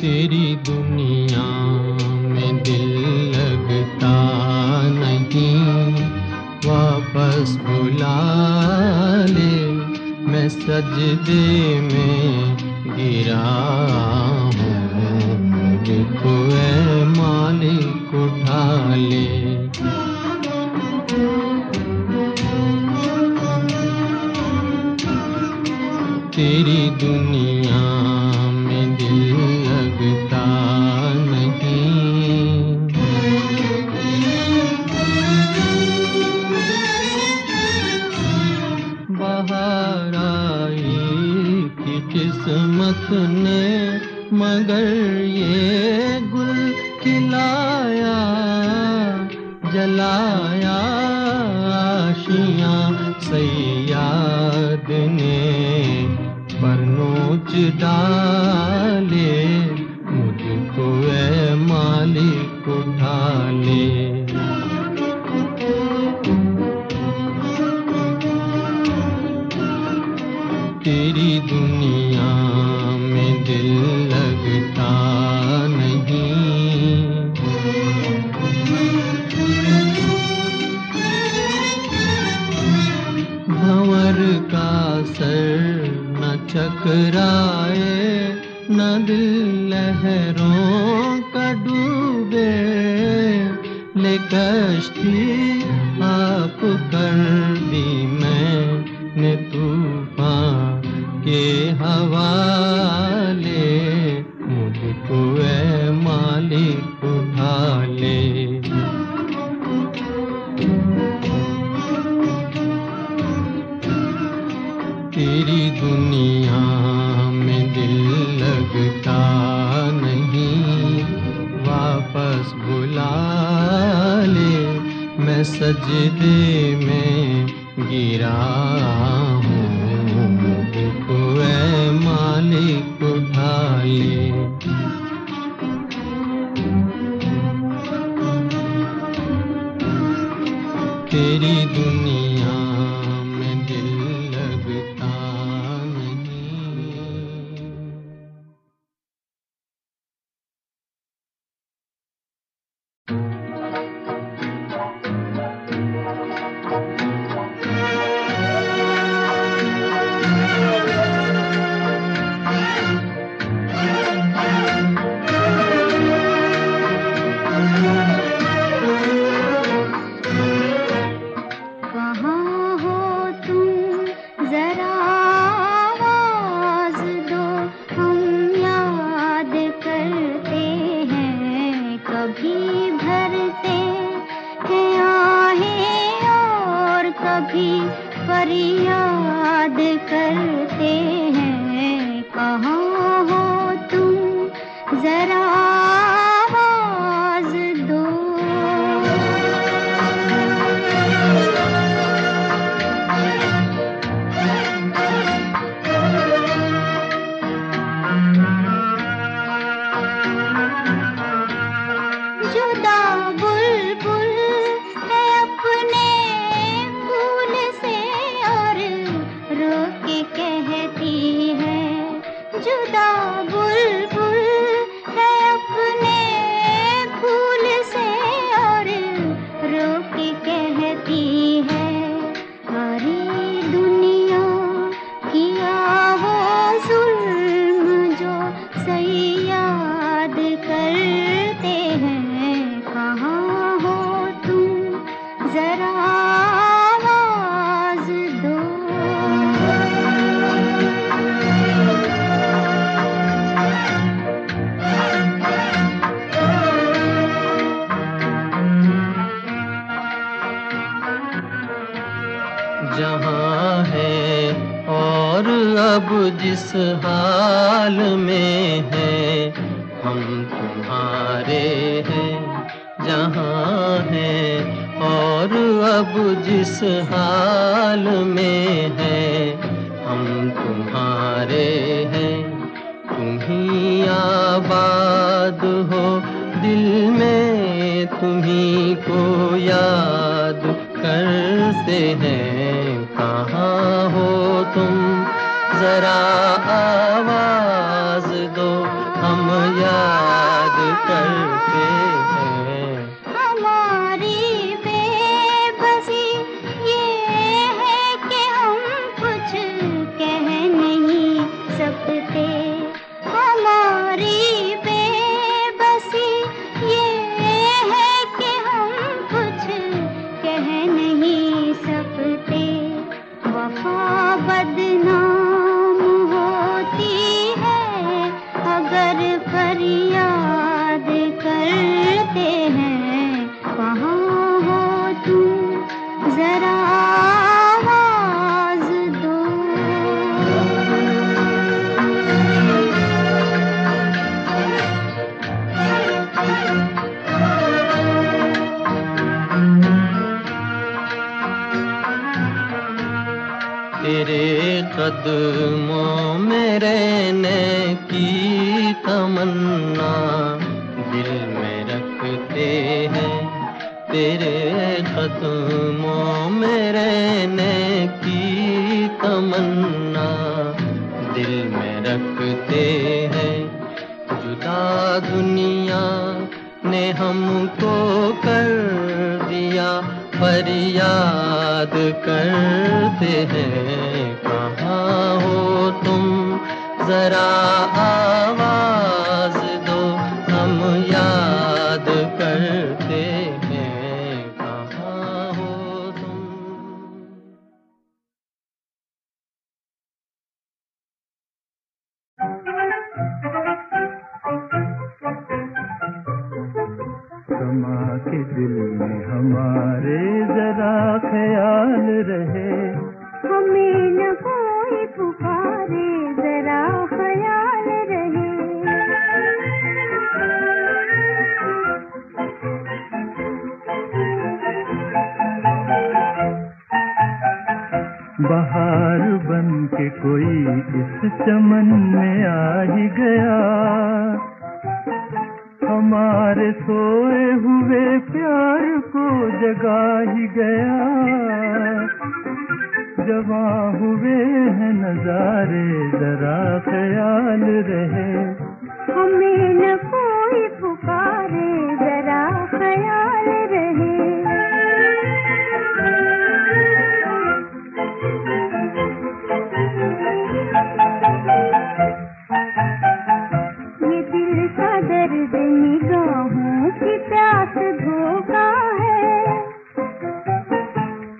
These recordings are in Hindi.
तेरी दुनिया में दिल लगता नहीं। वापस बुला ले, मैं सजदे में गिरा हूँ। मालिक उठा ले। सजदे में गिरा हूँ। तेरे कदमों में रहने की तमन्ना दिल में रखते हैं। तेरे कदमों में रहने की तमन्ना दिल में रखते हैं। जुदा दुनिया ने हमको कर फरियाद करते हैं। कहाँ हो तुम? जरा आवाज़ ख्याल रहे। हमें न कोई पुकारे जरा ख्याल रहे। बहार बन के कोई इस चमन में आ ही गया। हमारे सोए हुए प्यार को जगा ही गया। जवा हुए हैं नजारे, जरा ख्याल रहे। हमें न कोई पुकारे, जरा ख्याल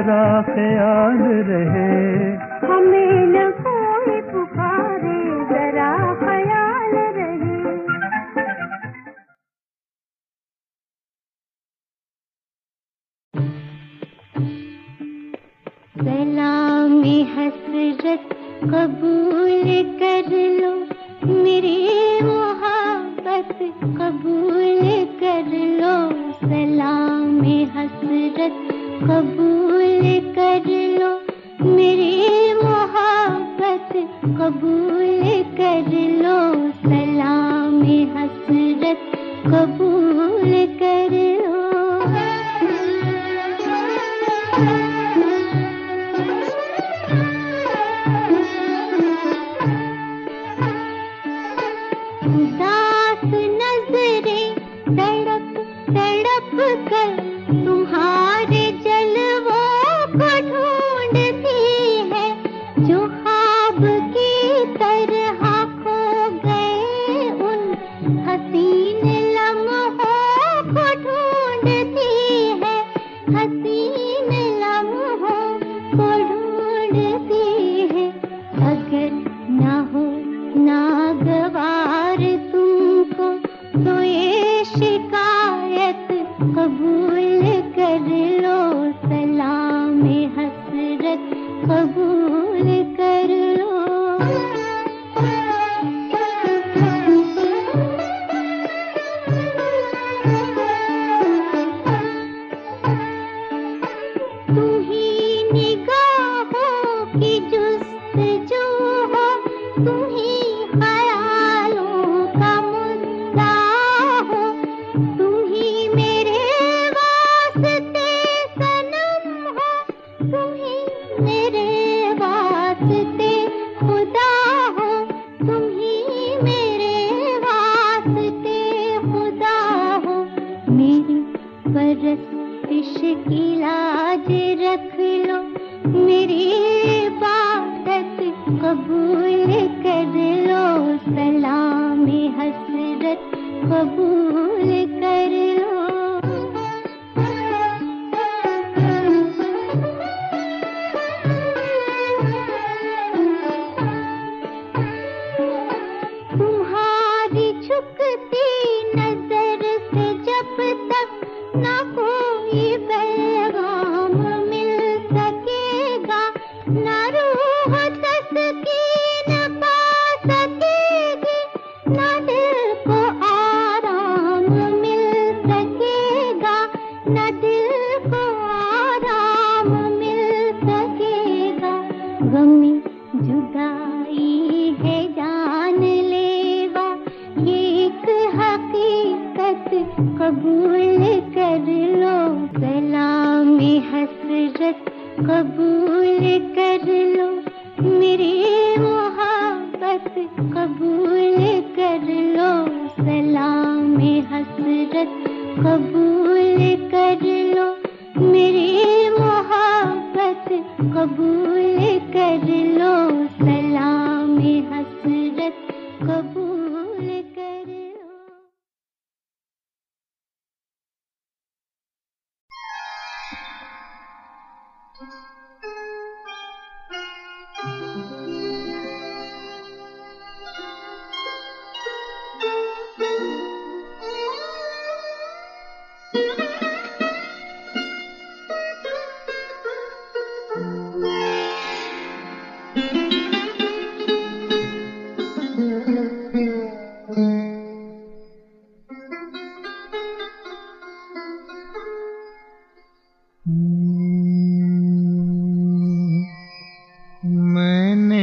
जरा याद रहे।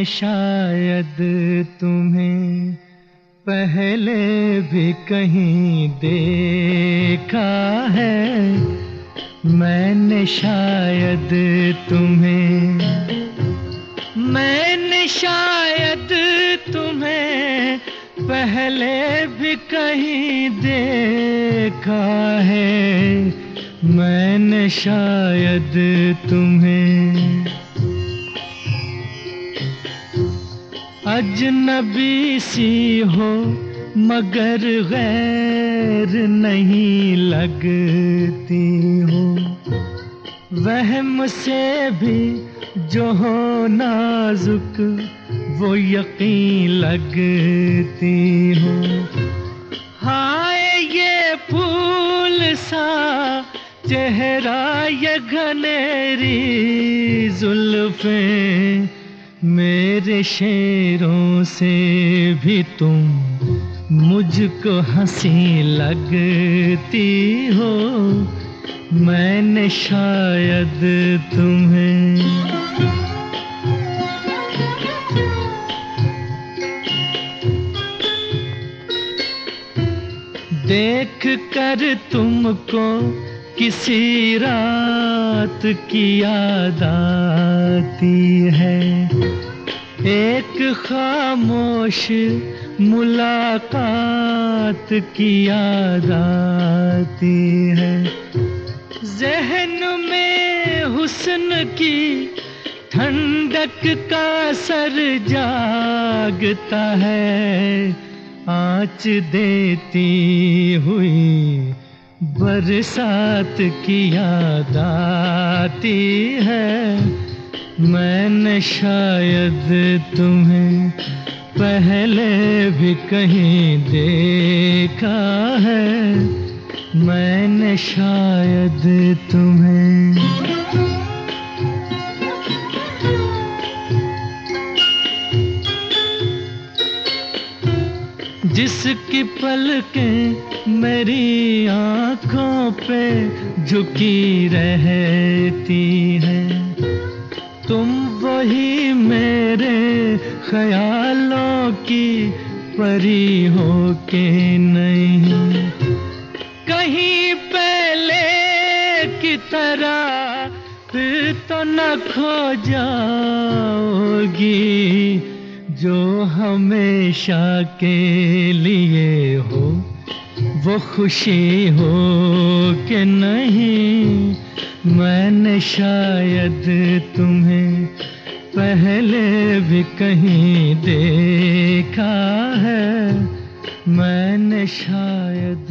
शायद तुम्हें पहले भी कहीं देखा है। मैंने शायद तुम्हें, मैंने शायद तुम्हें पहले भी कहीं देखा है। मैंने शायद तुम अजनबी सी हो, मगर गैर नहीं लगती हो। वहम से भी जो हो नाजुक, वो यकीन लगती हो। हाय ये फूल सा, चेहरा ये घनेरी, जुल्फें मेरे शेरों से भी तुम मुझको हँसी लगती हो। मैंने शायद तुम्हें देख कर तुमको किसी रात की याद आती है। एक खामोश मुलाकात की याद आती है। जहन में हुस्न की ठंडक का सर जागता है। आँच देती हुई बरसात की याद आती है। मैंने शायद तुम्हें पहले भी कहीं देखा है। मैंने शायद तुम्हें जिसकी पलकें मेरी आँखों पे झुकी रहती हैं। तुम वही मेरे ख्यालों की परी हो के नहीं। कहीं पहले की तरह तो न खो जाओगी। जो हमेशा के लिए हो, वो खुशी हो कि नहीं। मैंने शायद तुम्हें पहले भी कहीं देखा है। मैंने शायद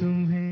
तुम्हें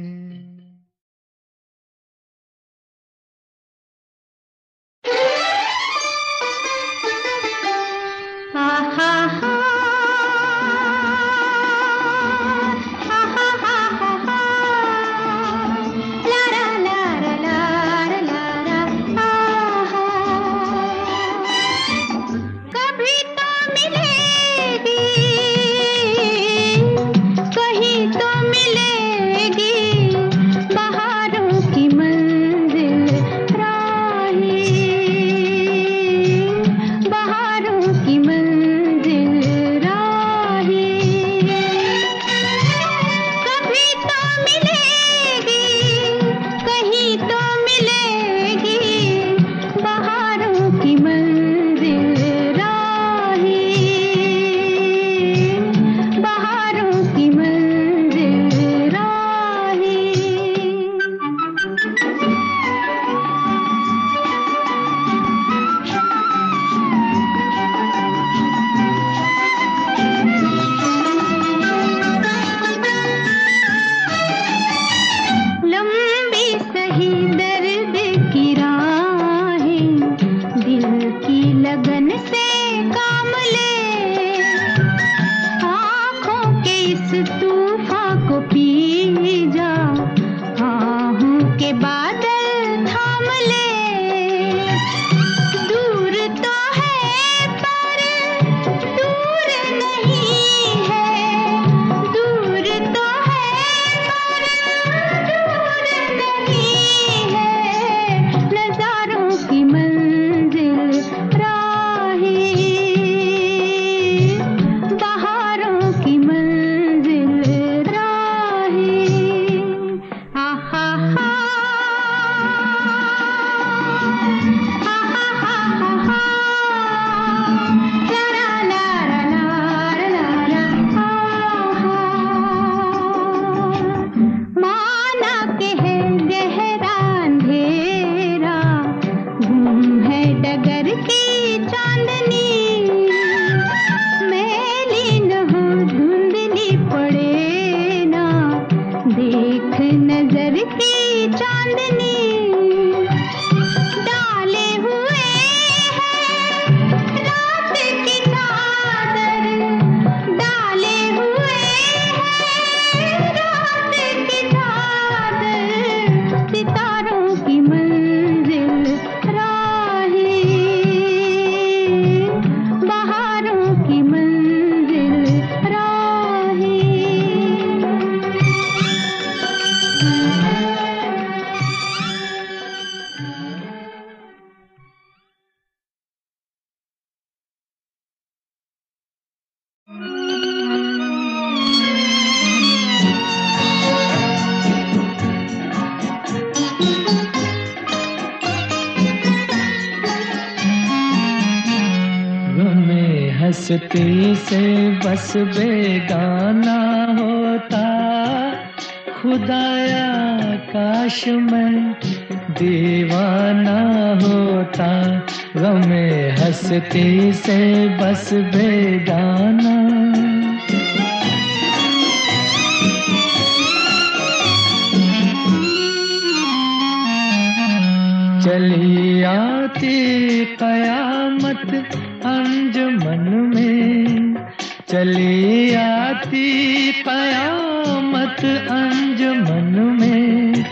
से बस बेगाना होता। खुदाया काश मैं दीवाना होता। गमे हंसती से बस बेगाना। चली आती चली आती कयामत अंजमन में।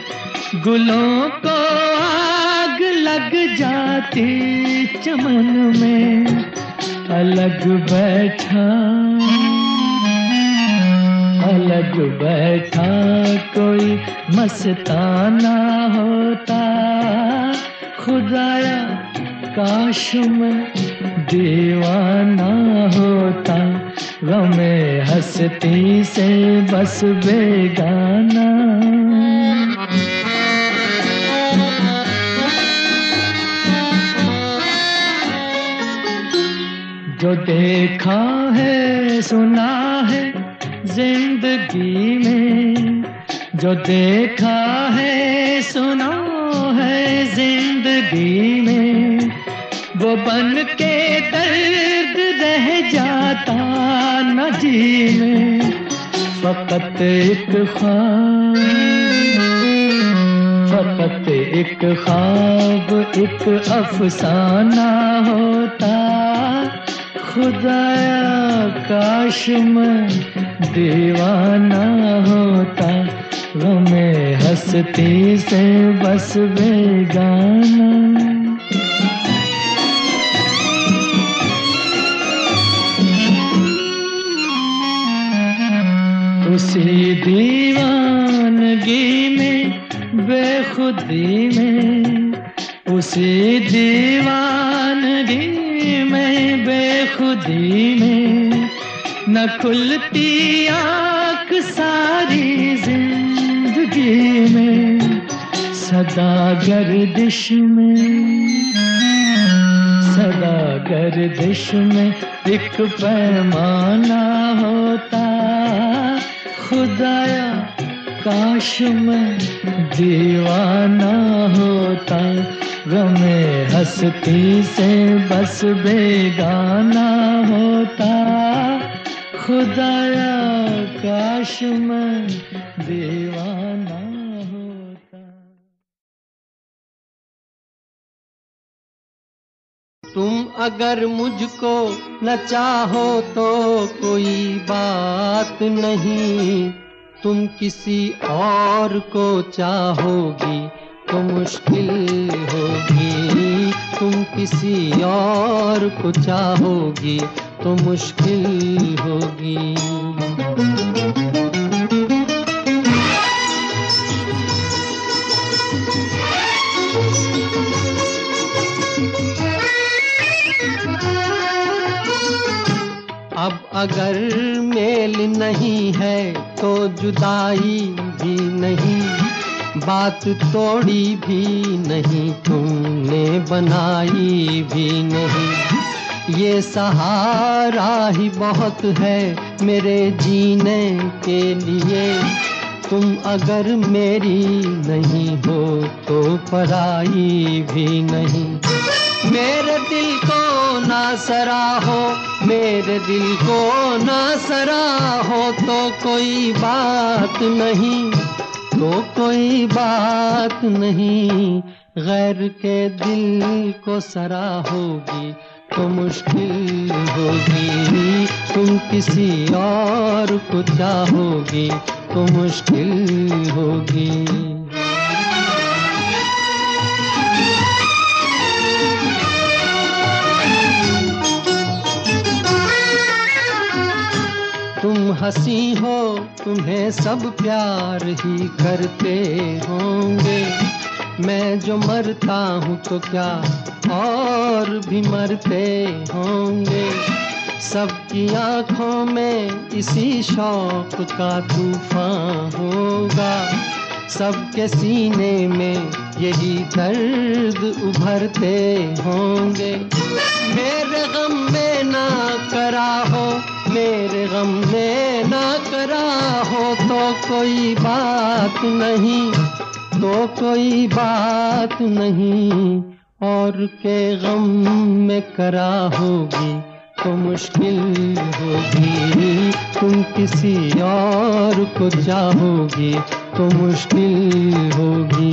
गुलों को आग लग जाती चमन में। अलग बैठा अलग बैठा कोई मस्ताना होता। खुदाया काश में दीवाना होता, गमे हंसती से बस बेगाना। जो देखा है, सुना है ज़िंदगी में। जो देखा है, सुना है ज़िंदगी में। वो बन के दर्द रह जाता न जी में फकत एक ख्वाब, फकत एक ख्वाब, एक अफसाना होता। खुदाया काश मैं दीवाना होता। गमे हंसती से बस बेगाना। उसी दीवानगी में, बेखुदी में, उसी दीवानगी में, बेखुदी में, न खुलती आँख सारी ज़िंदगी में, सदा गर्दिश में, सदा गर्दिश में, एक पैमाना होता खुदाया, काश मैं दीवाना होता। गमे हंसती से बस बेगाना होता। खुदाया, काश मैं दीवाना तुम अगर मुझको न चाहो तो कोई बात नहीं। तुम किसी और को चाहोगी तो मुश्किल होगी। तुम किसी और को चाहोगी तो मुश्किल होगी। अगर मेल नहीं है तो जुदाई भी नहीं, बात तोड़ी भी नहीं, तुमने बनाई भी नहीं। ये सहारा ही बहुत है मेरे जीने के लिए। तुम अगर मेरी नहीं हो तो पराई भी नहीं। मेरे दिल को ना सराहो, मेरे दिल को ना सराहो तो कोई बात नहीं तो कोई बात नहीं। गैर के दिल को सरा होगी तो मुश्किल होगी। तुम किसी और को चाहोगी तो मुश्किल होगी। हँसी हो, तुम्हें सब प्यार ही करते होंगे। मैं जो मरता हूँ तो क्या और भी मरते होंगे? सबकी आँखों में इसी शौक का तूफ़ान होगा। सबके सीने में यही दर्द उभरते होंगे। मेरे गम में ना करा हो, मेरे गम तो कोई बात नहीं तो कोई बात नहीं। और के गम में करा होगी तो मुश्किल होगी। तुम किसी और को चाहोगी तो मुश्किल होगी।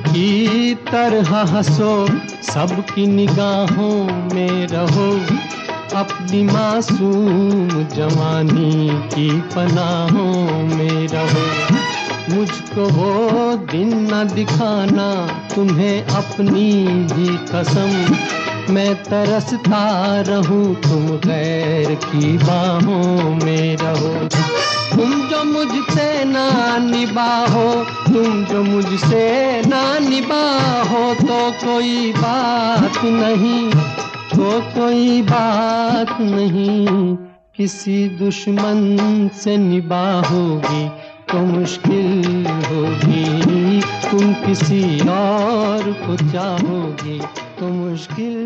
की तरह हंसो, सबकी निगाहों में रहो। अपनी मासूम जवानी की पनाहों में रहो। मुझको वो दिन न दिखाना, तुम्हें अपनी ही कसम। मैं तरसता रहूँ तुम गैर की बाहों में रहो। तुम जो मुझसे ना निभाहो तुम जो मुझसे ना निभाहो तो कोई बात नहीं तो कोई बात नहीं। किसी दुश्मन से निभाहोगी तो मुश्किल होगी। तुम किसी और को चाहोगी तो मुश्किल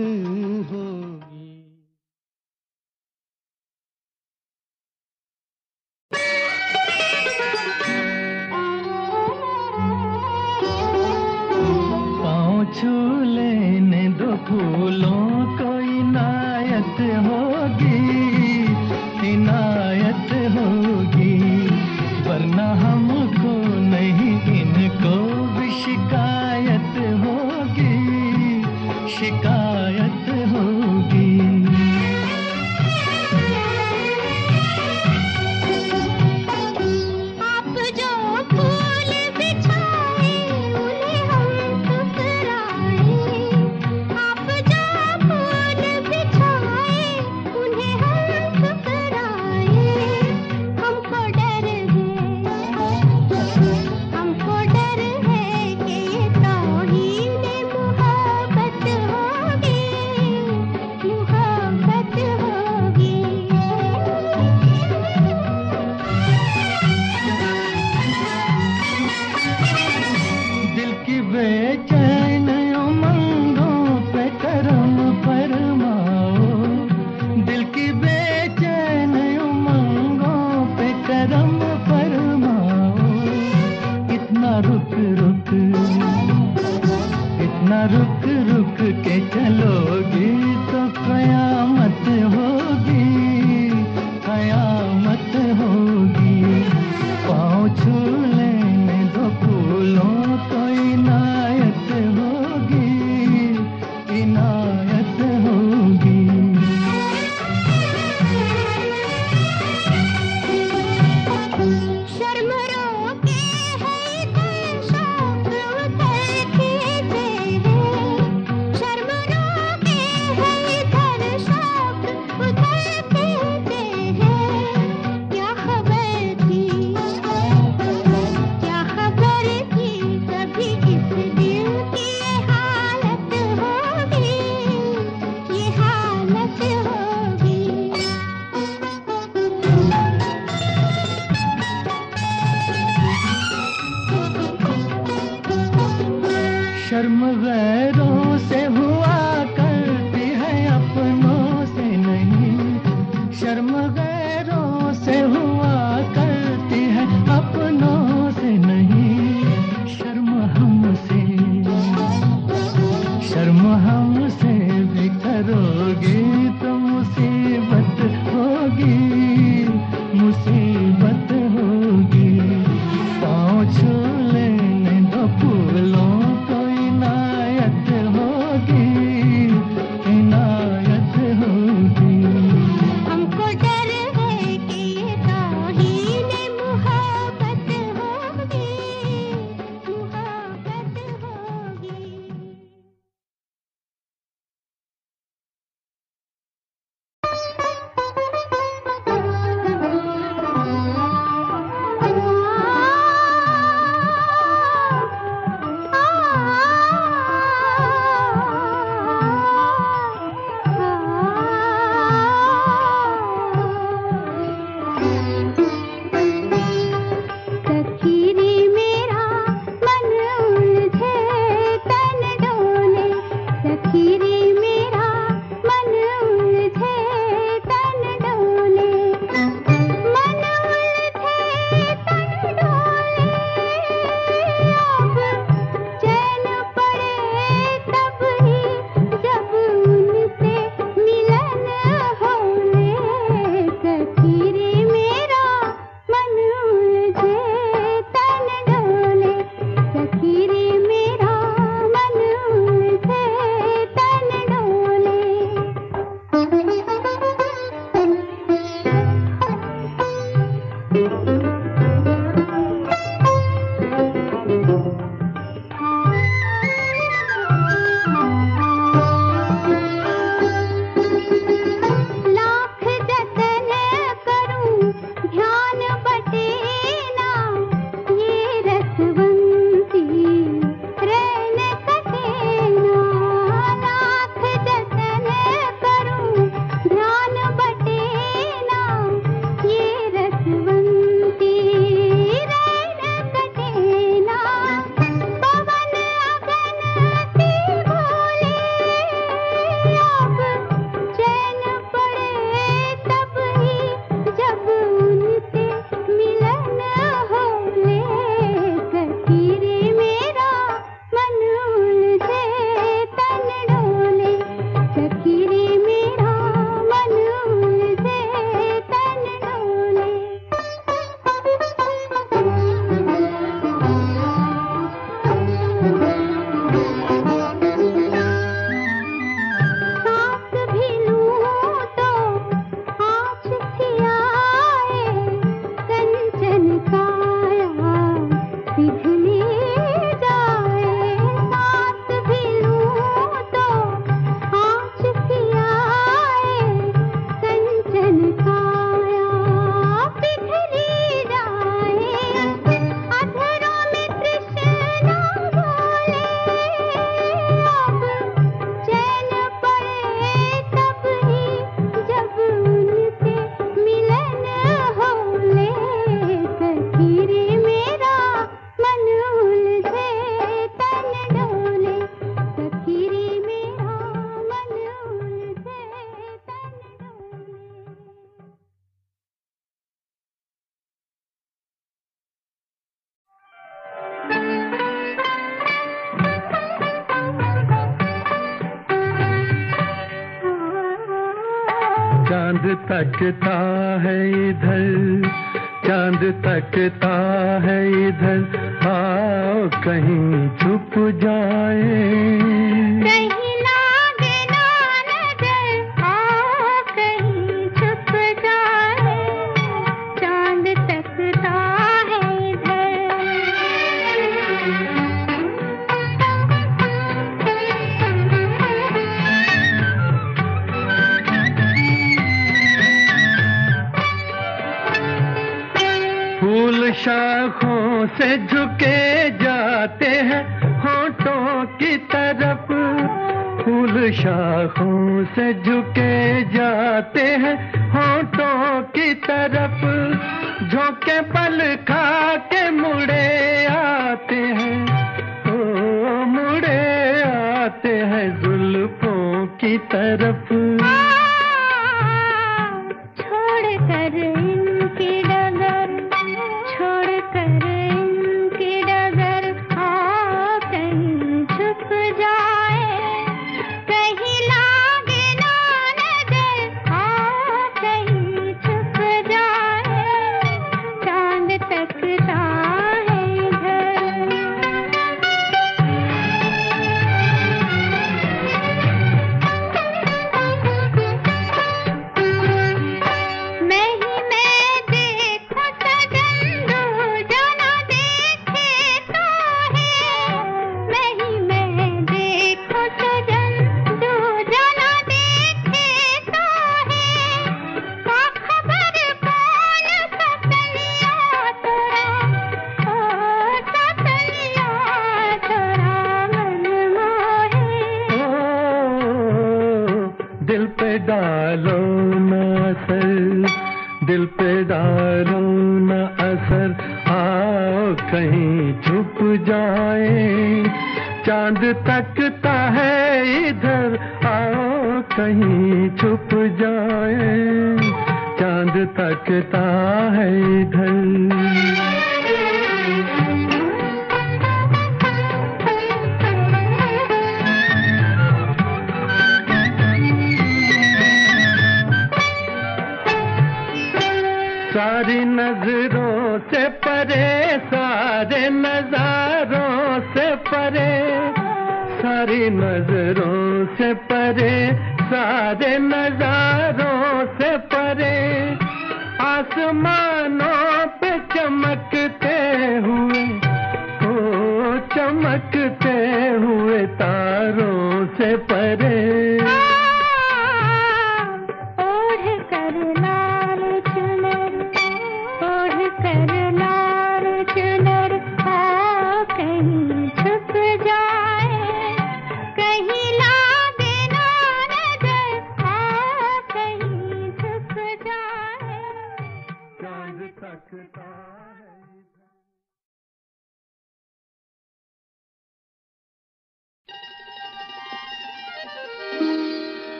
होगी। छू लेने दो फूलों को इनायत होगी इनायत होगी। वरना हमको नहीं इनको भी शिकायत होगी। शिकायत चाँद तकता है इधर चाँद तकता है इधर। आओ कहीं छुप जाए। कहीं के जाते हैं होठों की तरफ़। फूल शाखों से झुके जाते हैं होठों की तरफ़। झोंके पल खा के मुड़े आते हैं। ओ, मुड़े आते हैं जुल्फों की तरफ़।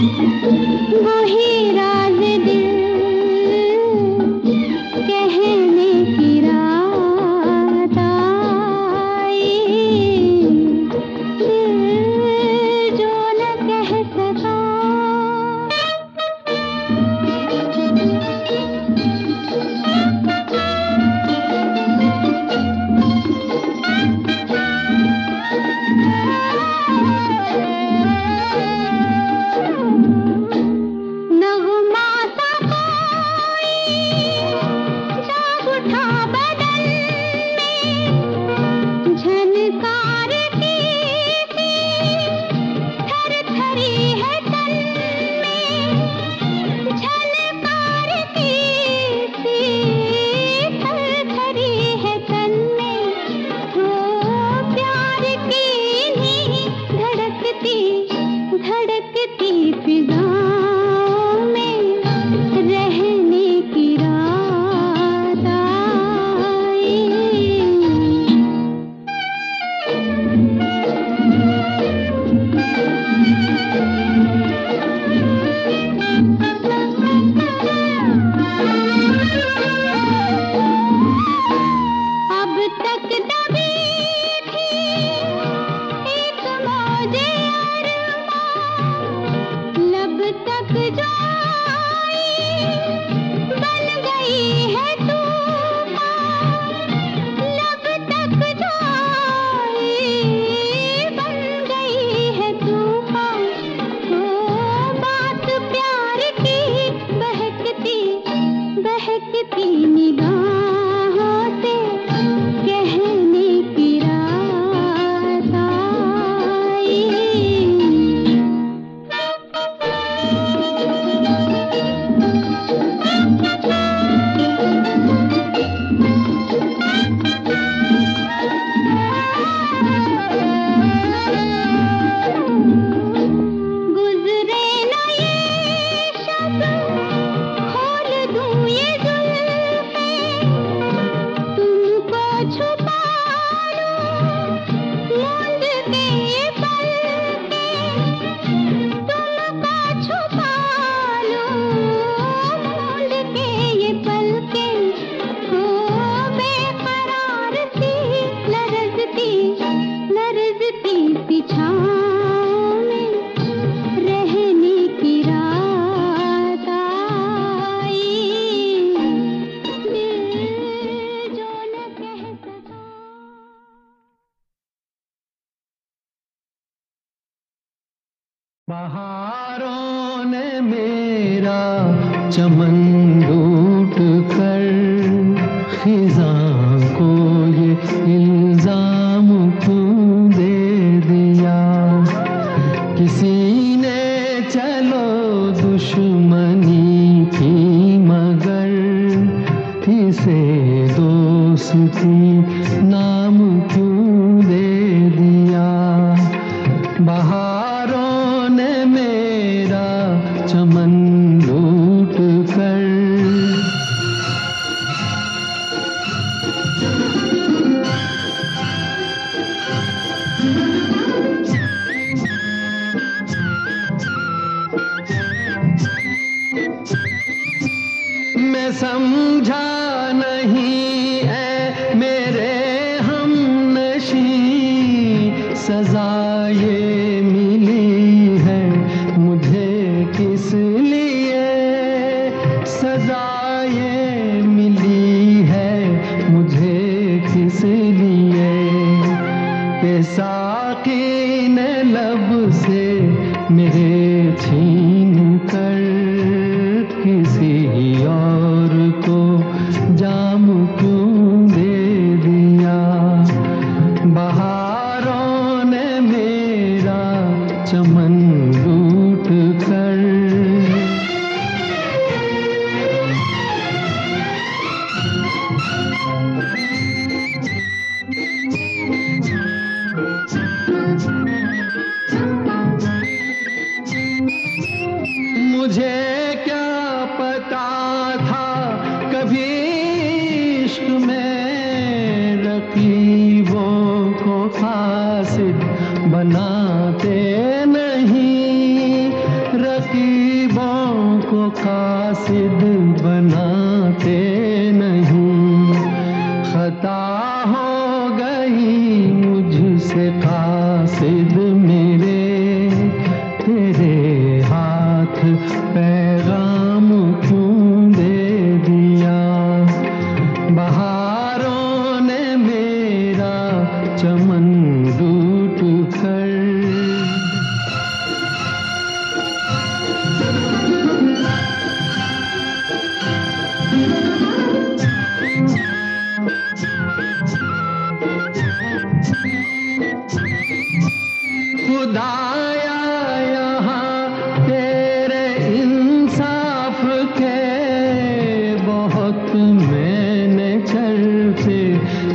वही सजाए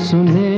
सुने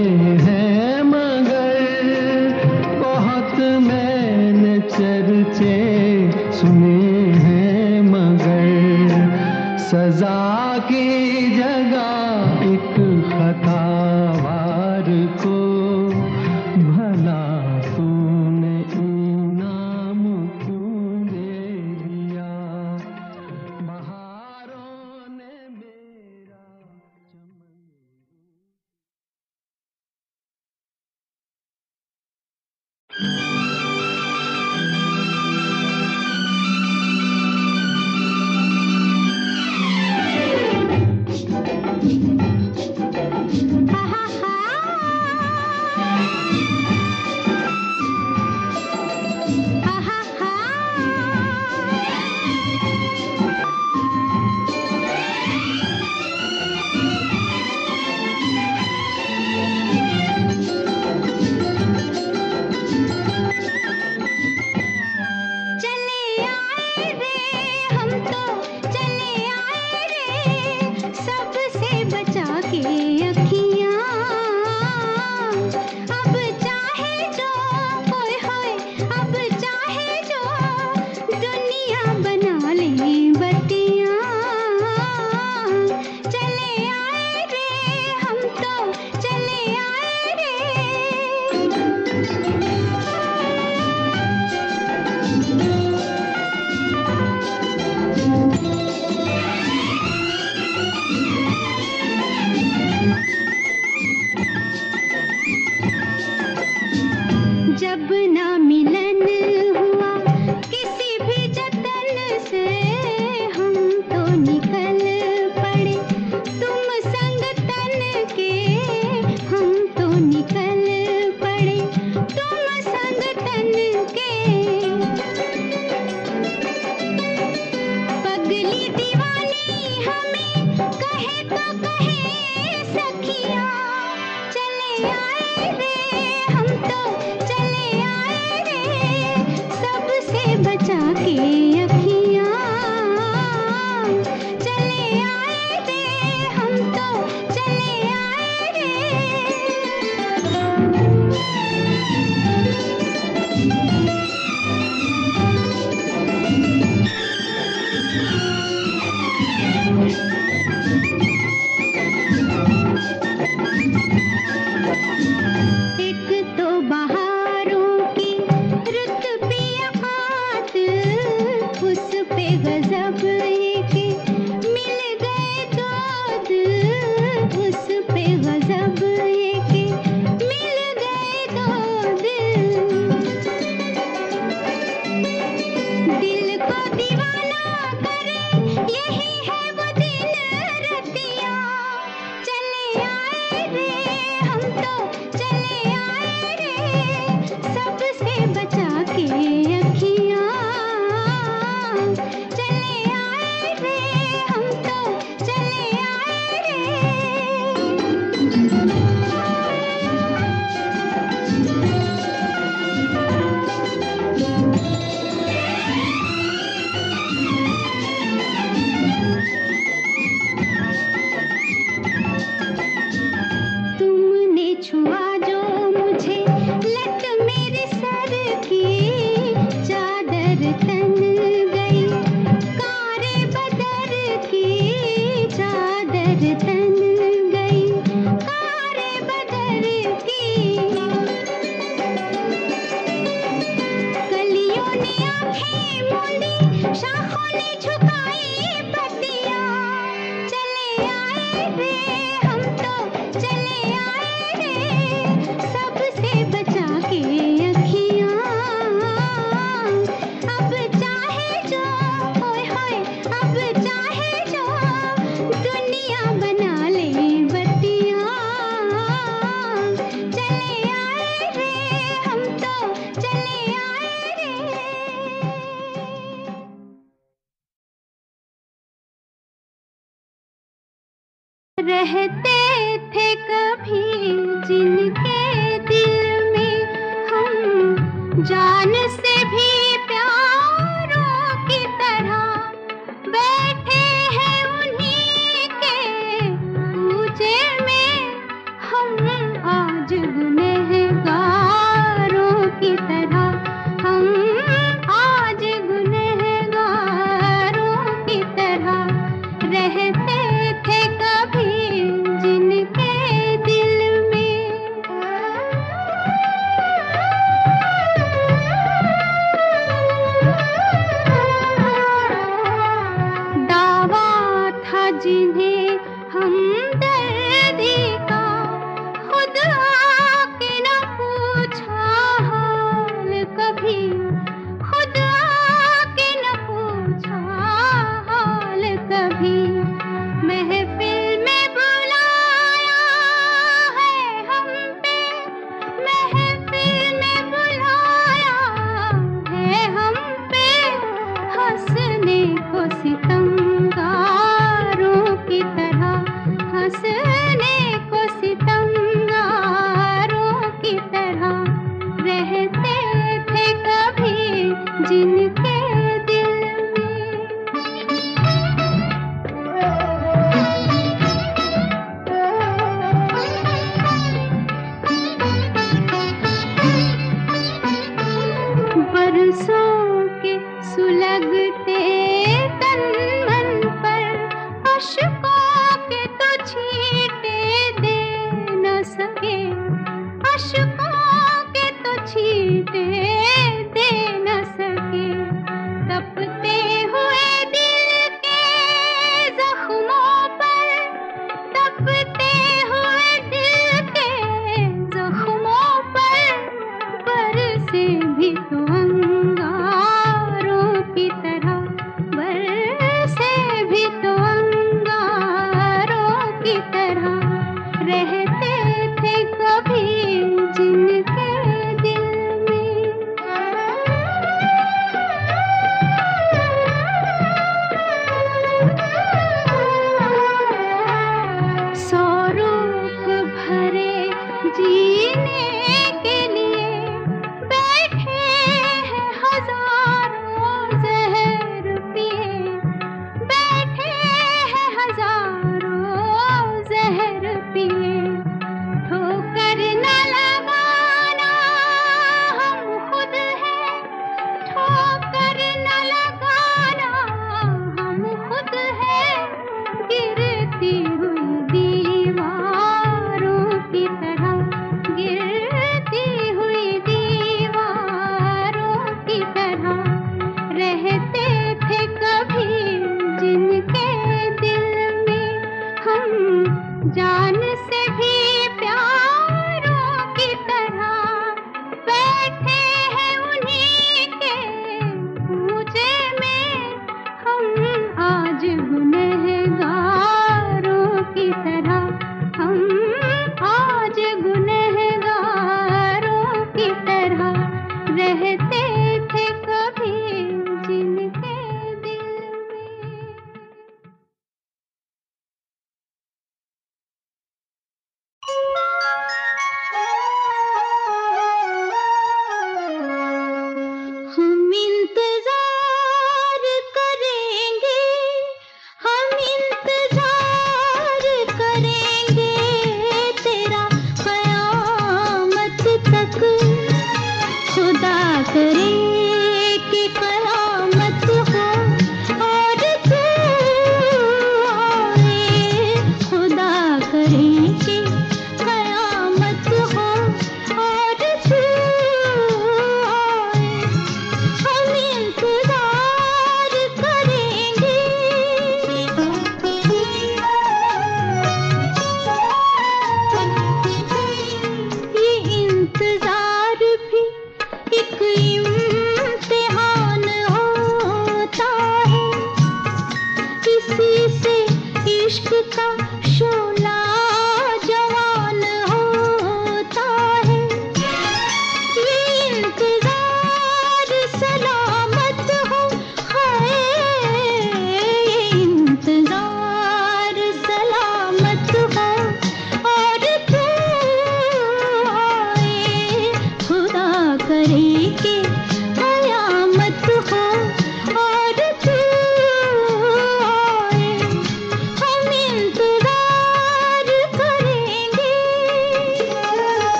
करे कि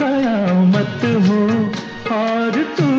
कयामत हो और तू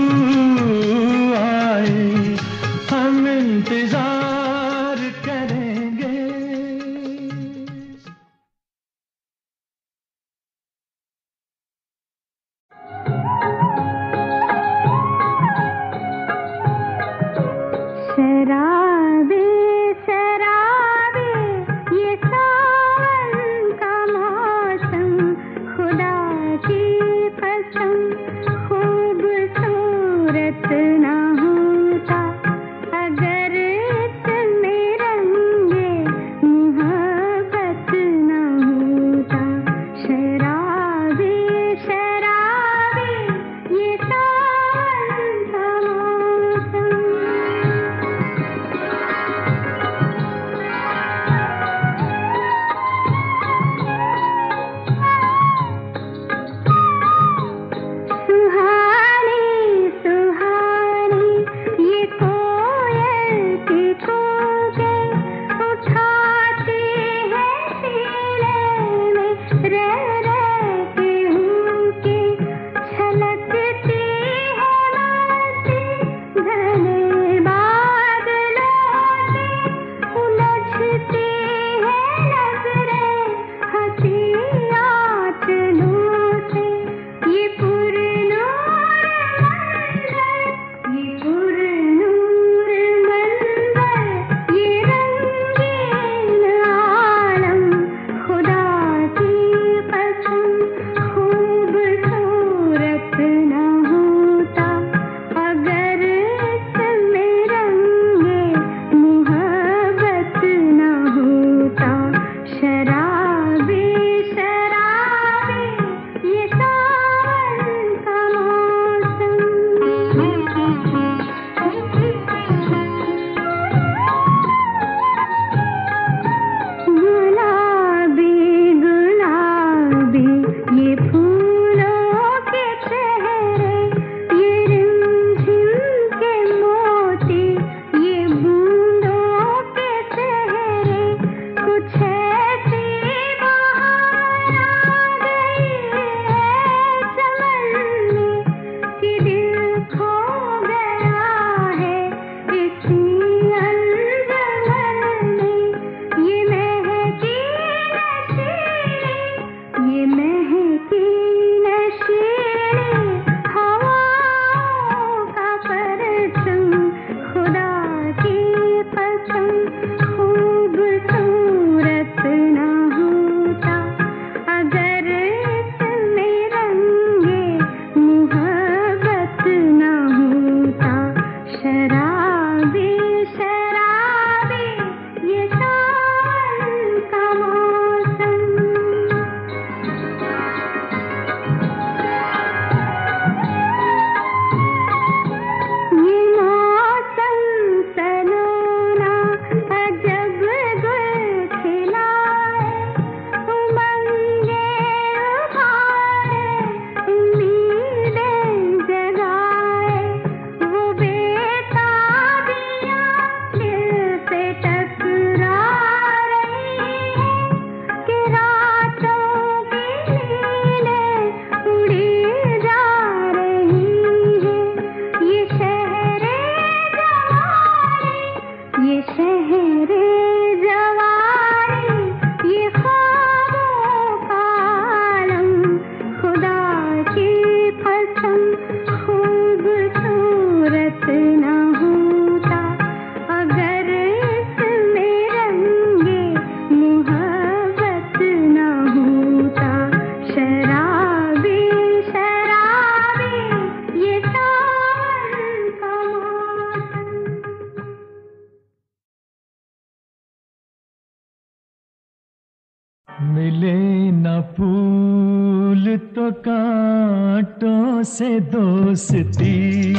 से दोस्ती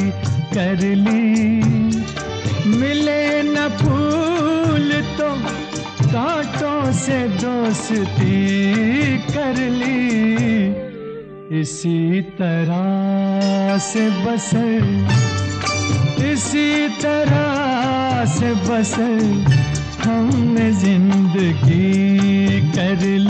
कर ली। मिले न फूल तो कांटों से दोस्ती कर ली। इसी तरह से बसर इसी तरह से बसर हमने ज़िंदगी कर ली